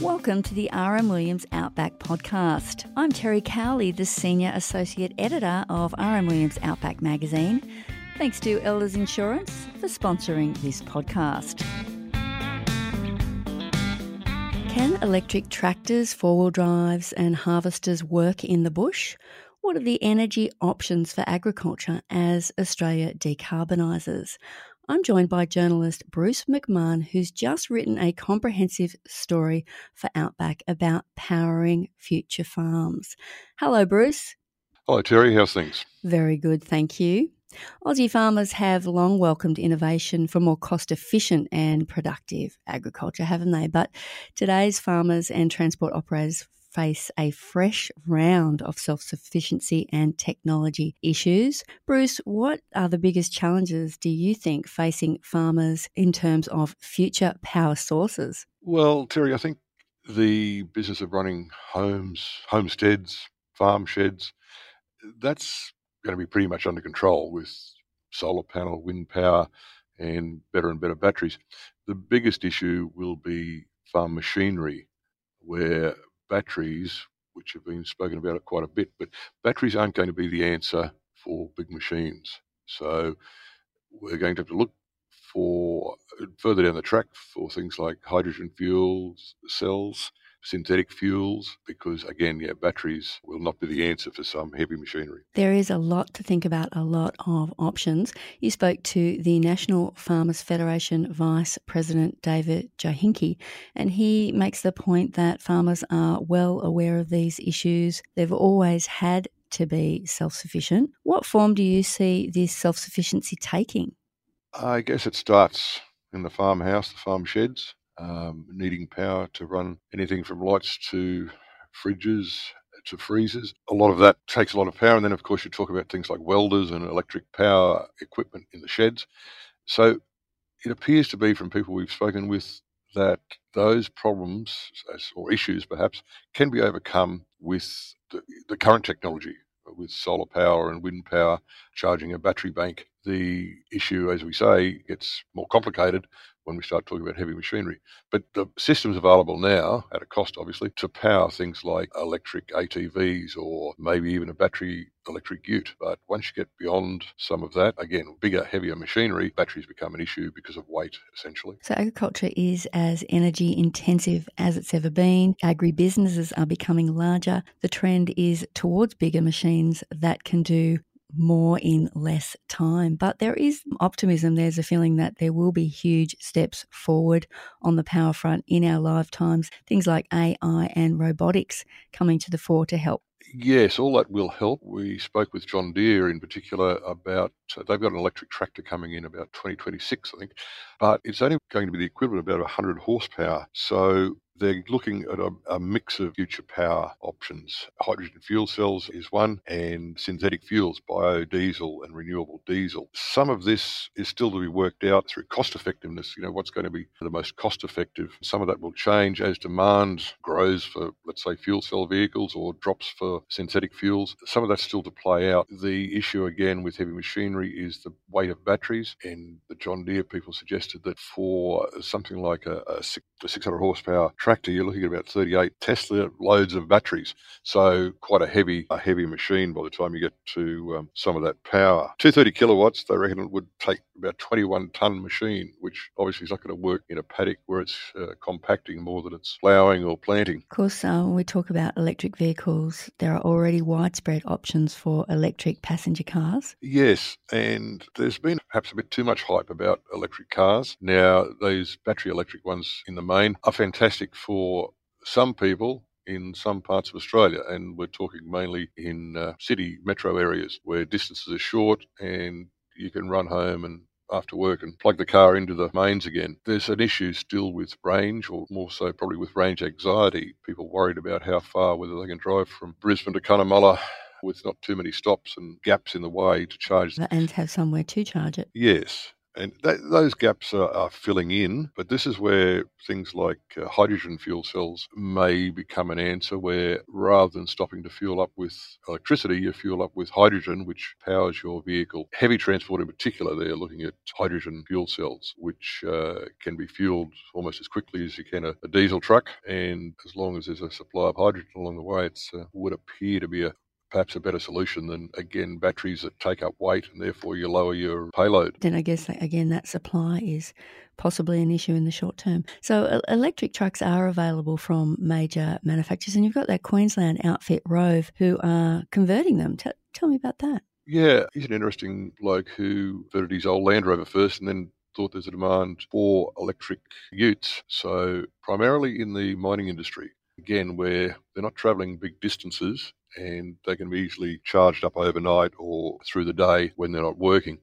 Welcome to the RM Williams Outback podcast. I'm Terry Cowley, the Senior Associate Editor of RM Williams Outback magazine. Thanks to Elders Insurance for sponsoring this podcast. Can electric tractors, four wheel drives, and harvesters work in the bush? What are the energy options for agriculture as Australia decarbonises? I'm joined by journalist Bruce McMahon, who's just written a comprehensive story for Outback about powering future farms. Hello, Bruce. Hello, Terry. How's things? Very good, thank you. Aussie farmers have long welcomed innovation for more cost efficient and productive agriculture, haven't they? But today's farmers and transport operators face a fresh round of self sufficiency and technology issues. Bruce, what are the biggest challenges do you think facing farmers in terms of future power sources? Well, Terry, I think the business of running homes, homesteads, farm sheds, that's going to be pretty much under control with solar panel, wind power, and better and better batteries. The biggest issue will be farm machinery, where batteries, which have been spoken about it quite a bit, but batteries aren't going to be the answer for big machines. So we're going to have to look for further down the track for things like hydrogen fuels cells synthetic fuels because again yeah batteries will not be the answer for some heavy machinery. There is a lot to think about a lot of options. You spoke to the national farmers federation vice president david jochinke and he makes the point that farmers are well aware of these issues. They've always had to be self-sufficient. What form do you see this self-sufficiency taking? I guess it starts in the farmhouse the farm sheds um, needing power to run anything from lights to fridges to freezers. A lot of that takes a lot of power. And then, of course, you talk about things like welders and electric power equipment in the sheds. So it appears to be from people we've spoken with that those problems or issues perhaps can be overcome with the, the current technology with solar power and wind power charging a battery bank the issue, as we say, gets more complicated when we start talking about heavy machinery. But the systems available now, at a cost obviously, to power things like electric ATVs or maybe even a battery electric ute. But once you get beyond some of that, again, bigger, heavier machinery, batteries become an issue because of weight, essentially. So agriculture is as energy intensive as it's ever been. Agribusinesses are becoming larger. The trend is towards bigger machines that can do more in less time. But there is optimism. There's a feeling that there will be huge steps forward on the power front in our lifetimes. Things like AI and robotics coming to the fore to help. Yes, all that will help. We spoke with John Deere in particular about uh, they've got an electric tractor coming in about 2026, I think, but it's only going to be the equivalent of about 100 horsepower. So they're looking at a, a, mix of future power options. Hydrogen fuel cells is one, and synthetic fuels, biodiesel and renewable diesel. Some of this is still to be worked out through cost effectiveness. You know, what's going to be the most cost effective? Some of that will change as demand grows for, let's say, fuel cell vehicles or drops for synthetic fuels. Some of that's still to play out. The issue again with heavy machinery is the weight of batteries, and the John Deere people suggested that for something like a, a 600 horsepower tractor, you're looking at about 38 Tesla loads of batteries. So quite a heavy, a heavy machine by the time you get to um, some of that power. 230 kilowatts, they reckon it would take about 21 ton machine, which obviously is not going to work in a paddock where it's uh, compacting more than it's ploughing or planting. Of course, uh, when we talk about electric vehicles, there are already widespread options for electric passenger cars. Yes, and there's been perhaps a bit too much hype about electric cars. Now, these battery electric ones in the main are fantastic for some people in some parts of Australia, and we're talking mainly in uh, city metro areas where distances are short and you can run home and after work and plug the car into the mains again. There's an issue still with range, or more so probably with range anxiety. People worried about how far, whether they can drive from Brisbane to Cunnamulla with not too many stops and gaps in the way to charge. And have somewhere to charge it. Yes. And that, those gaps are, are, filling in, but this is where things like uh, hydrogen fuel cells may become an answer where rather than stopping to fuel up with electricity, you fuel up with hydrogen, which powers your vehicle. Heavy transport in particular, they're looking at hydrogen fuel cells, which uh, can be fueled almost as quickly as you can a, a, diesel truck. And as long as there's a supply of hydrogen along the way, it uh, would appear to be a, perhaps a better solution than again batteries that take up weight and therefore you lower your payload. Then I guess again that supply is possibly an issue in the short term. So electric trucks are available from major manufacturers, and you've got that Queensland outfit Roev who are converting them. T- tell me about that. Yeah, he's an interesting bloke who converted his old Land Rover first and then thought there's a demand for electric utes. So primarily in the mining industry again, where they're not travelling big distances and they can be easily charged up overnight or through the day when they're not working.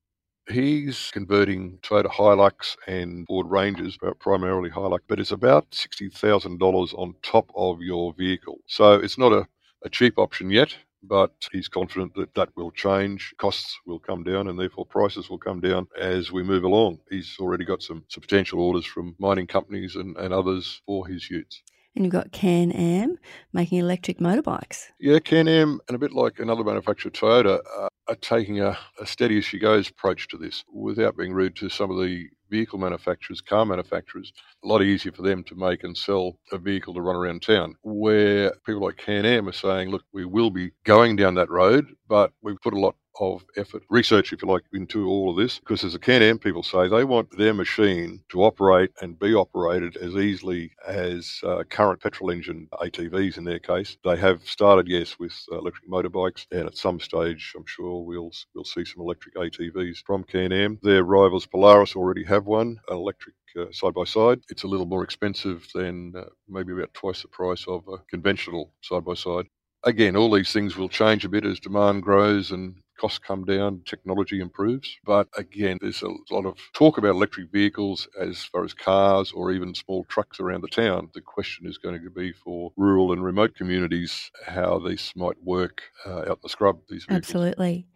He's converting Toyota Hilux and Ford Rangers, primarily Hilux, but it's about $60,000 on top of your vehicle. So it's not a, a cheap option yet, but he's confident that that will change. Costs will come down and therefore prices will come down as we move along. He's already got some substantial orders from mining companies and, and others for his utes. And you've got Can Am making electric motorbikes. Yeah, Can Am, and a bit like another manufacturer, Toyota, uh, are taking a, a steady as she goes approach to this without being rude to some of the vehicle manufacturers, car manufacturers, a lot easier for them to make and sell a vehicle to run around town. Where people like Can Am are saying, look, we will be going down that road, but we've put a lot of effort, research, if you like, into all of this. Because as the Can-Am people say, they want their machine to operate and be operated as easily as uh, current petrol engine ATVs in their case. They have started, yes, with uh, electric motorbikes, and at some stage, I'm sure we'll we'll see some electric ATVs from Can-Am. Their rivals Polaris already have one, an electric side by side. It's a little more expensive than uh, maybe about twice the price of a conventional side by side. Again, all these things will change a bit as demand grows and costs come down, technology improves. But again, there's a lot of talk about electric vehicles as far as cars or even small trucks around the town. The question is going to be for rural and remote communities how this might work uh, out in the scrub. These vehicles. Absolutely.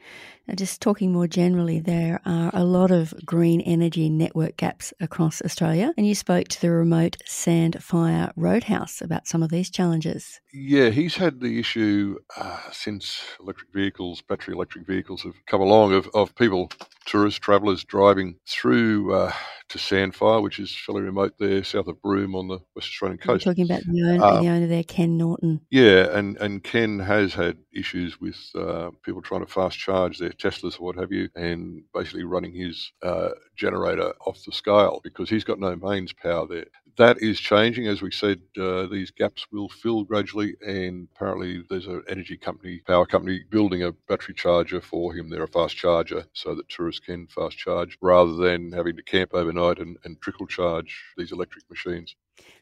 Now, just talking more generally, there are a lot of green energy network gaps across Australia, and you spoke to the remote Sandfire Roadhouse about some of these challenges. Yeah, he's had the issue uh, since electric vehicles, battery electric vehicles have come along of, of people, tourists, travellers driving through uh, to Sandfire, which is fairly remote there, south of Broome on the West Australian coast. You're talking about the owner, uh, the owner there, Ken Norton. Yeah, and, and Ken has had issues with uh, people trying to fast charge their Teslas or what have you, and basically running his uh, generator off the scale because he's got no mains power there. That is changing, as we said. Uh, these gaps will fill gradually, and apparently there's an energy company, power company, building a battery charger for him. They're a fast charger, so that tourists can fast charge rather than having to camp overnight and, and trickle charge these electric machines.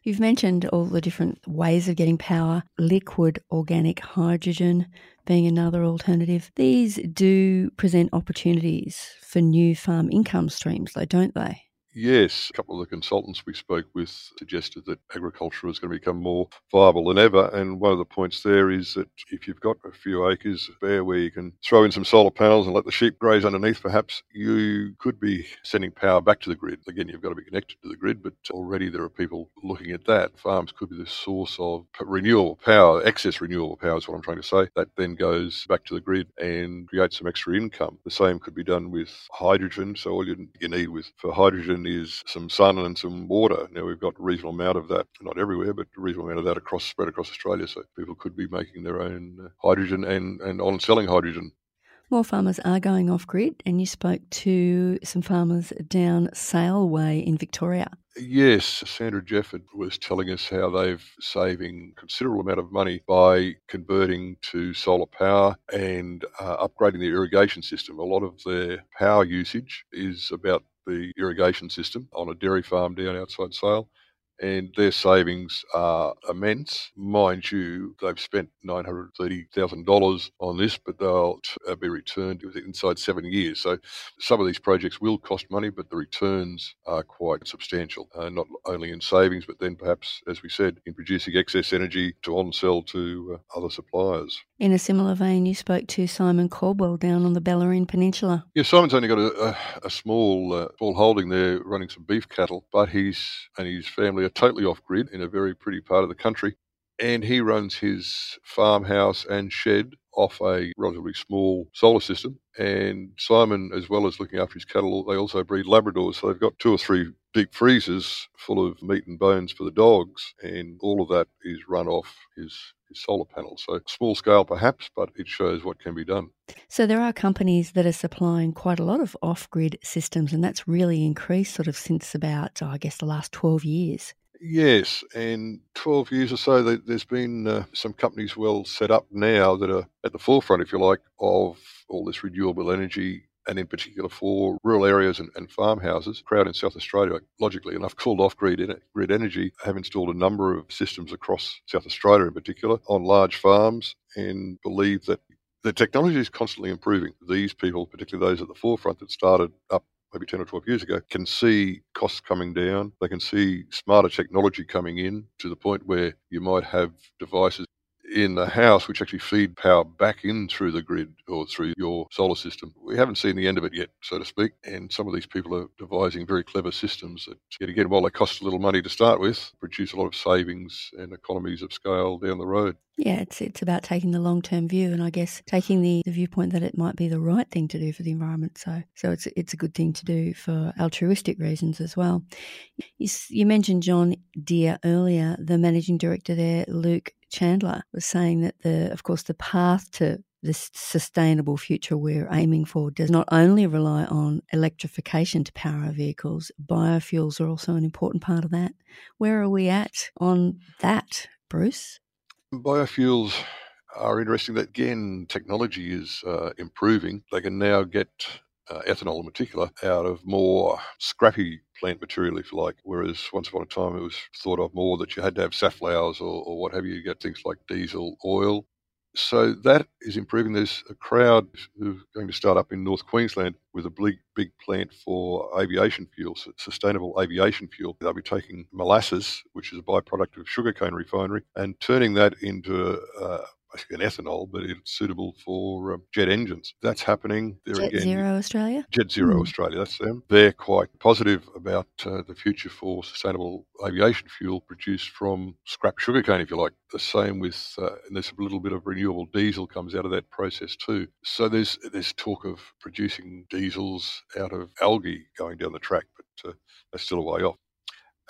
You've mentioned all the different ways of getting power, liquid organic hydrogen being another alternative. These do present opportunities for new farm income streams, though, don't they? Yes, a couple of the consultants we spoke with suggested that agriculture is going to become more viable than ever. And one of the points there is that if you've got a few acres there where you can throw in some solar panels and let the sheep graze underneath, perhaps you could be sending power back to the grid. Again, you've got to be connected to the grid, but already there are people looking at that. Farms could be the source of renewable power, excess renewable power is what I'm trying to say. That then goes back to the grid and creates some extra income. The same could be done with hydrogen. So all you, you need with for hydrogen is some sun and some water. Now we've got a reasonable amount of that, not everywhere, but a reasonable amount of that across spread across Australia. So people could be making their own uh, hydrogen and, and on selling hydrogen. More farmers are going off grid, and you spoke to some farmers down Sale Way in Victoria. Yes, Sandra Jefford was telling us how they've saving considerable amount of money by converting to solar power and uh, upgrading their irrigation system. A lot of their power usage is about the irrigation system on a dairy farm down outside Sale and their savings are immense. Mind you, they've spent $930,000 on this, but they'll uh, be returned inside seven years. So some of these projects will cost money, but the returns are quite substantial, uh, not only in savings, but then perhaps, as we said, in producing excess energy to on sell to uh, other suppliers. In a similar vein, you spoke to Simon Caldwell down on the Bellarine Peninsula. Yeah, Simon's only got a, a, a small uh, small holding there, running some beef cattle, but he's and his family are totally off grid in a very pretty part of the country, and he runs his farmhouse and shed off a relatively small solar system. And Simon, as well as looking after his cattle, they also breed Labradors, so they've got two or three deep freezers full of meat and bones for the dogs, and all of that is run off his solar panels. So small scale perhaps, but it shows what can be done. So there are companies that are supplying quite a lot of off grid systems, and that's really increased sort of since about, oh, I guess, the last 12 years. Yes, and 12 years or so, there's been uh, some companies well set up now that are at the forefront, if you like, of all this renewable energy and in particular for rural areas and, and farmhouses. Crowd in South Australia, logically enough, called off grid, grid energy, have installed a number of systems across South Australia in particular on large farms and believe that the technology is constantly improving. These people, particularly those at the forefront that started up maybe 10 or 12 years ago, can see costs coming down. They can see smarter technology coming in to the point where you might have devices in the house which actually feed power back in through the grid or through your solar system. We haven't seen the end of it yet, so to speak. And some of these people are devising very clever systems that, yet again, while they cost a little money to start with, produce a lot of savings and economies of scale down the road. Yeah, it's it's about taking the long term view, and I guess taking the, the viewpoint that it might be the right thing to do for the environment. So, so it's it's a good thing to do for altruistic reasons as well. You, you mentioned John Deere earlier, the managing director there, Luke Chandler, was saying that the, of course, the path to this sustainable future we're aiming for does not only rely on electrification to power our vehicles, biofuels are also an important part of that. Where are we at on that, Bruce? Biofuels are interesting. Again, technology is uh, improving. They can now get uh, ethanol in particular out of more scrappy plant material, if you like. Whereas once upon a time it was thought of more that you had to have safflowers or, or what have you, you get things like diesel oil. So that is improving. There's a crowd who's going to start up in North Queensland with a big, big plant for aviation fuel, sustainable aviation fuel. They'll be taking molasses, which is a byproduct of sugarcane refinery, and turning that into uh, basically an ethanol, but it's suitable for um, jet engines. That's happening. There jet again, Zero Australia? Jet Zero mm. Australia, that's them. They're quite positive about uh, the future for sustainable aviation fuel produced from scrap sugarcane, if you like. The same with, uh, and there's a little bit of renewable diesel comes out of that process too. So there's, there's talk of producing diesels out of algae going down the track, but uh, that's still a way off.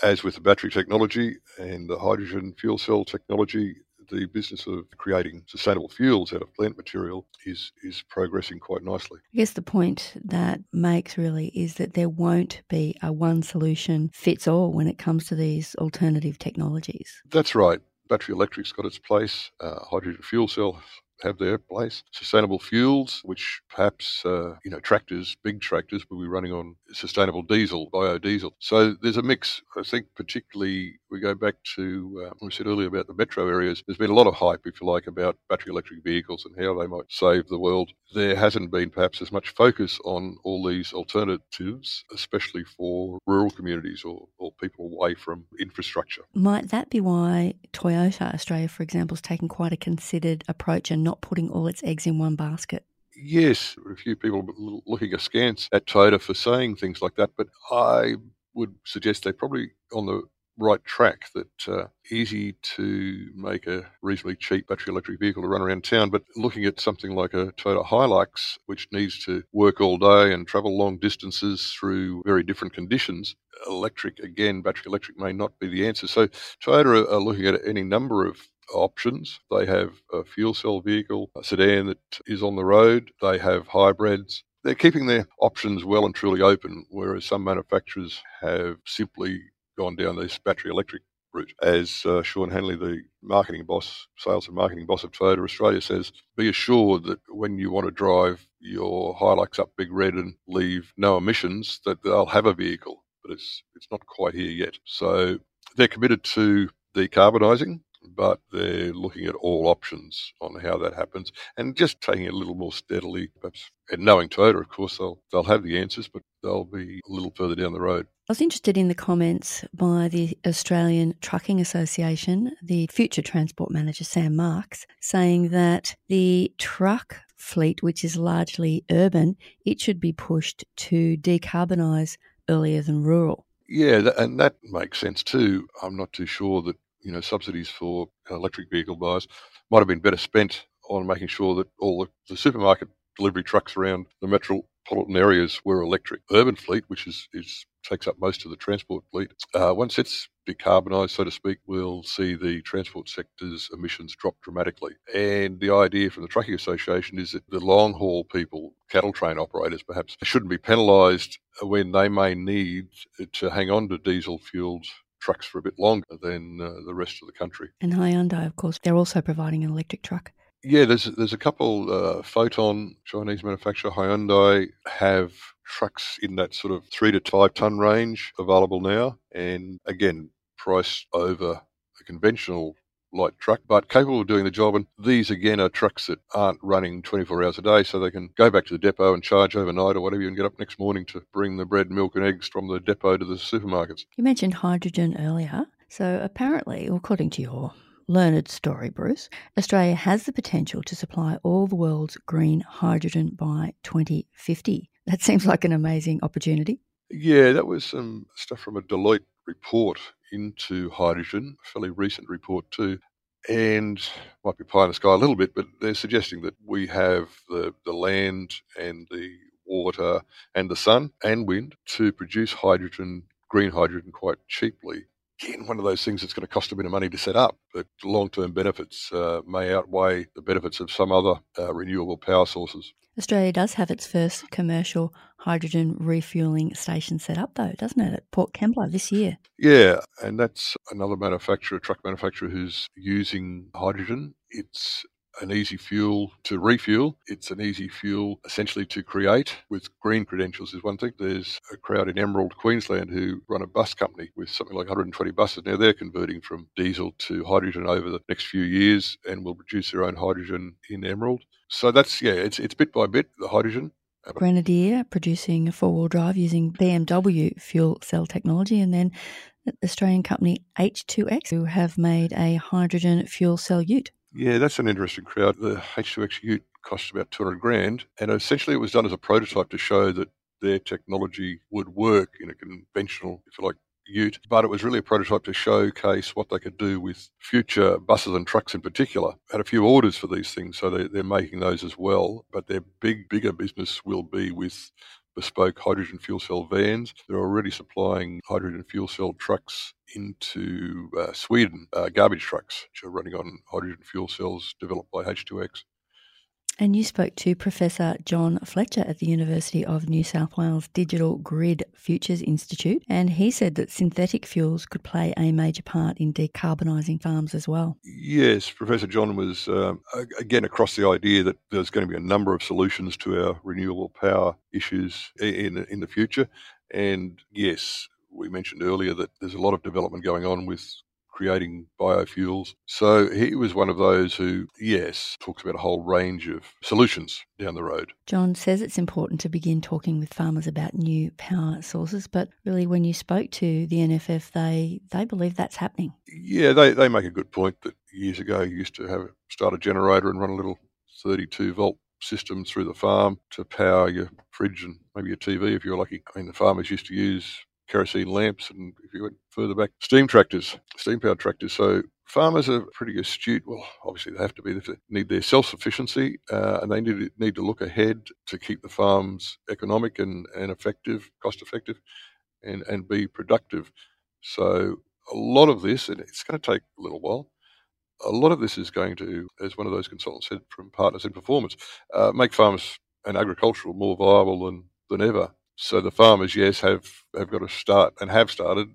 As with the battery technology and the hydrogen fuel cell technology, the business of creating sustainable fuels out of plant material is is progressing quite nicely. I guess the point that makes really is that there won't be a one solution fits all when it comes to these alternative technologies. That's right. Battery electric's got its place. Uh, hydrogen fuel cell have their place. Sustainable fuels, which perhaps uh, you know tractors, big tractors, will be running on sustainable diesel, biodiesel. So there's a mix. I think particularly we go back to uh, we said earlier about the metro areas. There's been a lot of hype, if you like, about battery electric vehicles and how they might save the world. There hasn't been perhaps as much focus on all these alternatives, especially for rural communities or, or people away from infrastructure. Might that be why Toyota Australia, for example, has taken quite a considered approach and not putting all its eggs in one basket? Yes, a few people looking askance at Toyota for saying things like that, but I would suggest they're probably on the right track that uh, easy to make a reasonably cheap battery electric vehicle to run around town. But looking at something like a Toyota Hilux, which needs to work all day and travel long distances through very different conditions, electric, again, battery electric may not be the answer. So Toyota are looking at any number of options. They have a fuel cell vehicle, a sedan that is on the road. They have hybrids. They're keeping their options well and truly open, whereas some manufacturers have simply gone down this battery electric route. As uh, Sean Hanley, the marketing boss, sales and marketing boss of Toyota Australia, says, be assured that when you want to drive your Hilux up Big Red and leave no emissions, that they'll have a vehicle. But it's it's not quite here yet. So they're committed to decarbonising but they're looking at all options on how that happens and just taking it a little more steadily, perhaps. And knowing Toyota, of course, they'll, they'll have the answers, but they'll be a little further down the road. I was interested in the comments by the Australian Trucking Association, the future transport manager, Sam Marks, saying that the truck fleet, which is largely urban, it should be pushed to decarbonise earlier than rural. Yeah, and that makes sense too. I'm not too sure that you know subsidies for electric vehicle buyers might have been better spent on making sure that all the, the supermarket delivery trucks around the metropolitan areas were electric. Urban fleet, which is, is takes up most of the transport fleet, uh, once it's decarbonised, so to speak, we'll see the transport sector's emissions drop dramatically. And the idea from the Trucking Association is that the long haul people, cattle train operators perhaps, shouldn't be penalised when they may need to hang on to diesel fueled trucks for a bit longer than uh, the rest of the country. And Hyundai, of course, they're also providing an electric truck. Yeah, there's there's a couple. Uh, Foton, Chinese manufacturer, Hyundai have trucks in that sort of three to five ton range available now, and again, priced over a conventional light truck, but capable of doing the job. And these, again, are trucks that aren't running 24 hours a day, so they can go back to the depot and charge overnight or whatever, you and get up next morning to bring the bread, milk, and eggs from the depot to the supermarkets. You mentioned hydrogen earlier. So, apparently, according to your learned story, Bruce, Australia has the potential to supply all the world's green hydrogen by 2050. That seems like an amazing opportunity. Yeah, that was some stuff from a Deloitte report into hydrogen, a fairly recent report too, and might be pie in the sky a little bit, but they're suggesting that we have the, the land and the water and the sun and wind to produce hydrogen, green hydrogen, quite cheaply. Again, one of those things that's going to cost a bit of money to set up, but long term benefits uh, may outweigh the benefits of some other uh, renewable power sources. Australia does have its first commercial hydrogen refueling station set up, though, doesn't it, at Port Kembla this year? Yeah, and that's another manufacturer, truck manufacturer, who's using hydrogen. It's an easy fuel to refuel. It's an easy fuel essentially to create with green credentials is one thing. There's a crowd in Emerald, Queensland who run a bus company with something like 120 buses. Now they're converting from diesel to hydrogen over the next few years and will produce their own hydrogen in Emerald. So that's yeah, it's it's bit by bit the hydrogen. Um, Grenadier producing a four wheel drive using BMW fuel cell technology, and then the Australian company H2X, who have made a hydrogen fuel cell ute. Yeah, that's an interesting crowd. The H2X ute costs about 200 grand, and essentially it was done as a prototype to show that their technology would work in a conventional, if you like, ute, but it was really a prototype to showcase what they could do with future buses and trucks in particular. Had a few orders for these things, so they, they're making those as well. But their big, bigger business will be with bespoke hydrogen fuel cell vans. They're already supplying hydrogen fuel cell trucks into uh, Sweden, uh, garbage trucks, which are running on hydrogen fuel cells developed by H2X. And you spoke to Professor John Fletcher at the University of New South Wales Digital Grid Futures Institute, and he said that synthetic fuels could play a major part in decarbonising farms as well. Yes, Professor John was um, again across the idea that there's going to be a number of solutions to our renewable power issues in in the future, and yes, we mentioned earlier that there's a lot of development going on with creating biofuels. So he was one of those who, yes, talks about a whole range of solutions down the road. John says it's important to begin talking with farmers about new power sources, but really when you spoke to the NFF, they, they believe that's happening. Yeah, they, they make a good point that years ago you used to have start a generator and run a little 32 volt system through the farm to power your fridge and maybe your TV if you're lucky. I mean, the farmers used to use kerosene lamps, and if you went further back, steam tractors, steam powered tractors. So farmers are pretty astute. Well, obviously they have to be. They need their self sufficiency, uh, and they need need to look ahead to keep the farms economic and, and effective, cost effective, and and be productive. So a lot of this, and it's going to take a little while. A lot of this is going to, as one of those consultants said from Partners in Performance, uh, make farms and agricultural more viable than than ever. So the farmers, yes, have, have got to start and have started,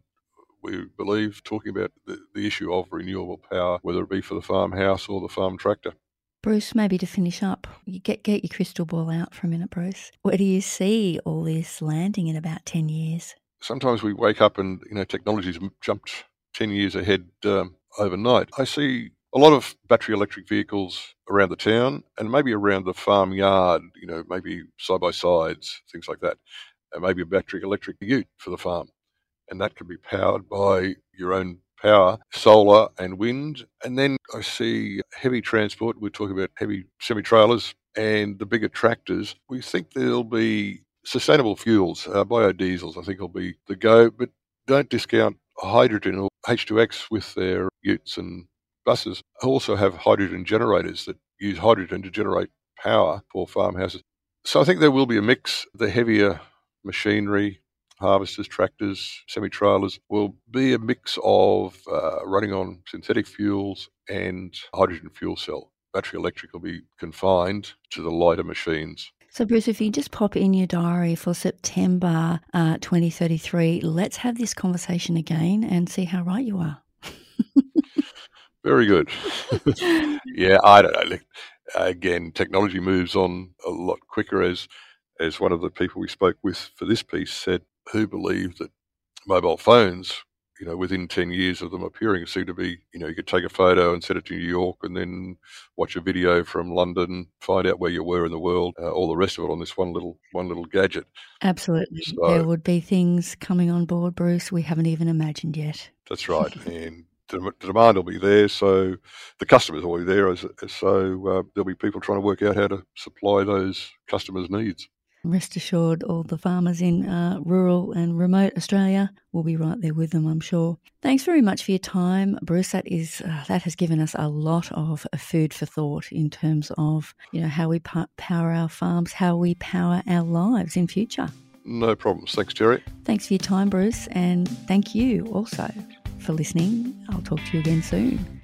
we believe, talking about the, the issue of renewable power, whether it be for the farmhouse or the farm tractor. Bruce, maybe to finish up, you get get your crystal ball out for a minute, Bruce. Where do you see all this landing in about ten years? Sometimes we wake up and you know technology's jumped ten years ahead um, overnight. I see a lot of battery electric vehicles around the town and maybe around the farmyard, you know, maybe side by sides, things like that. Maybe a battery electric ute for the farm. And that can be powered by your own power, solar and wind. And then I see heavy transport. We're talking about heavy semi trailers and the bigger tractors. We think there'll be sustainable fuels, uh, biodiesels, I think will be the go, but don't discount hydrogen or H2X with their utes and buses also have hydrogen generators that use hydrogen to generate power for farmhouses. So I think there will be a mix. The heavier machinery, harvesters, tractors, semi trailers will be a mix of uh, running on synthetic fuels and hydrogen fuel cell. Battery electric will be confined to the lighter machines. So, Bruce, if you just pop in your diary for September uh, 2033, let's have this conversation again and see how right you are. Very good. yeah, I don't know. Again, technology moves on a lot quicker as as one of the people we spoke with for this piece said, who believed that mobile phones, you know, within 10 years of them appearing, seem to be, you know, you could take a photo and send it to New York and then watch a video from London, find out where you were in the world, uh, all the rest of it on this one little one little gadget. Absolutely. So, there would be things coming on board, Bruce, we haven't even imagined yet. That's right. and the, demand will be there, so the customers will be there. So uh, there'll be people trying to work out how to supply those customers' needs. Rest assured, all the farmers in uh, rural and remote Australia will be right there with them, I'm sure. Thanks very much for your time, Bruce. That is uh, that has given us a lot of uh, food for thought in terms of you know how we power our farms, how we power our lives in future. No problems. Thanks, Jerry. Thanks for your time, Bruce, and thank you also for listening. I'll talk to you again soon.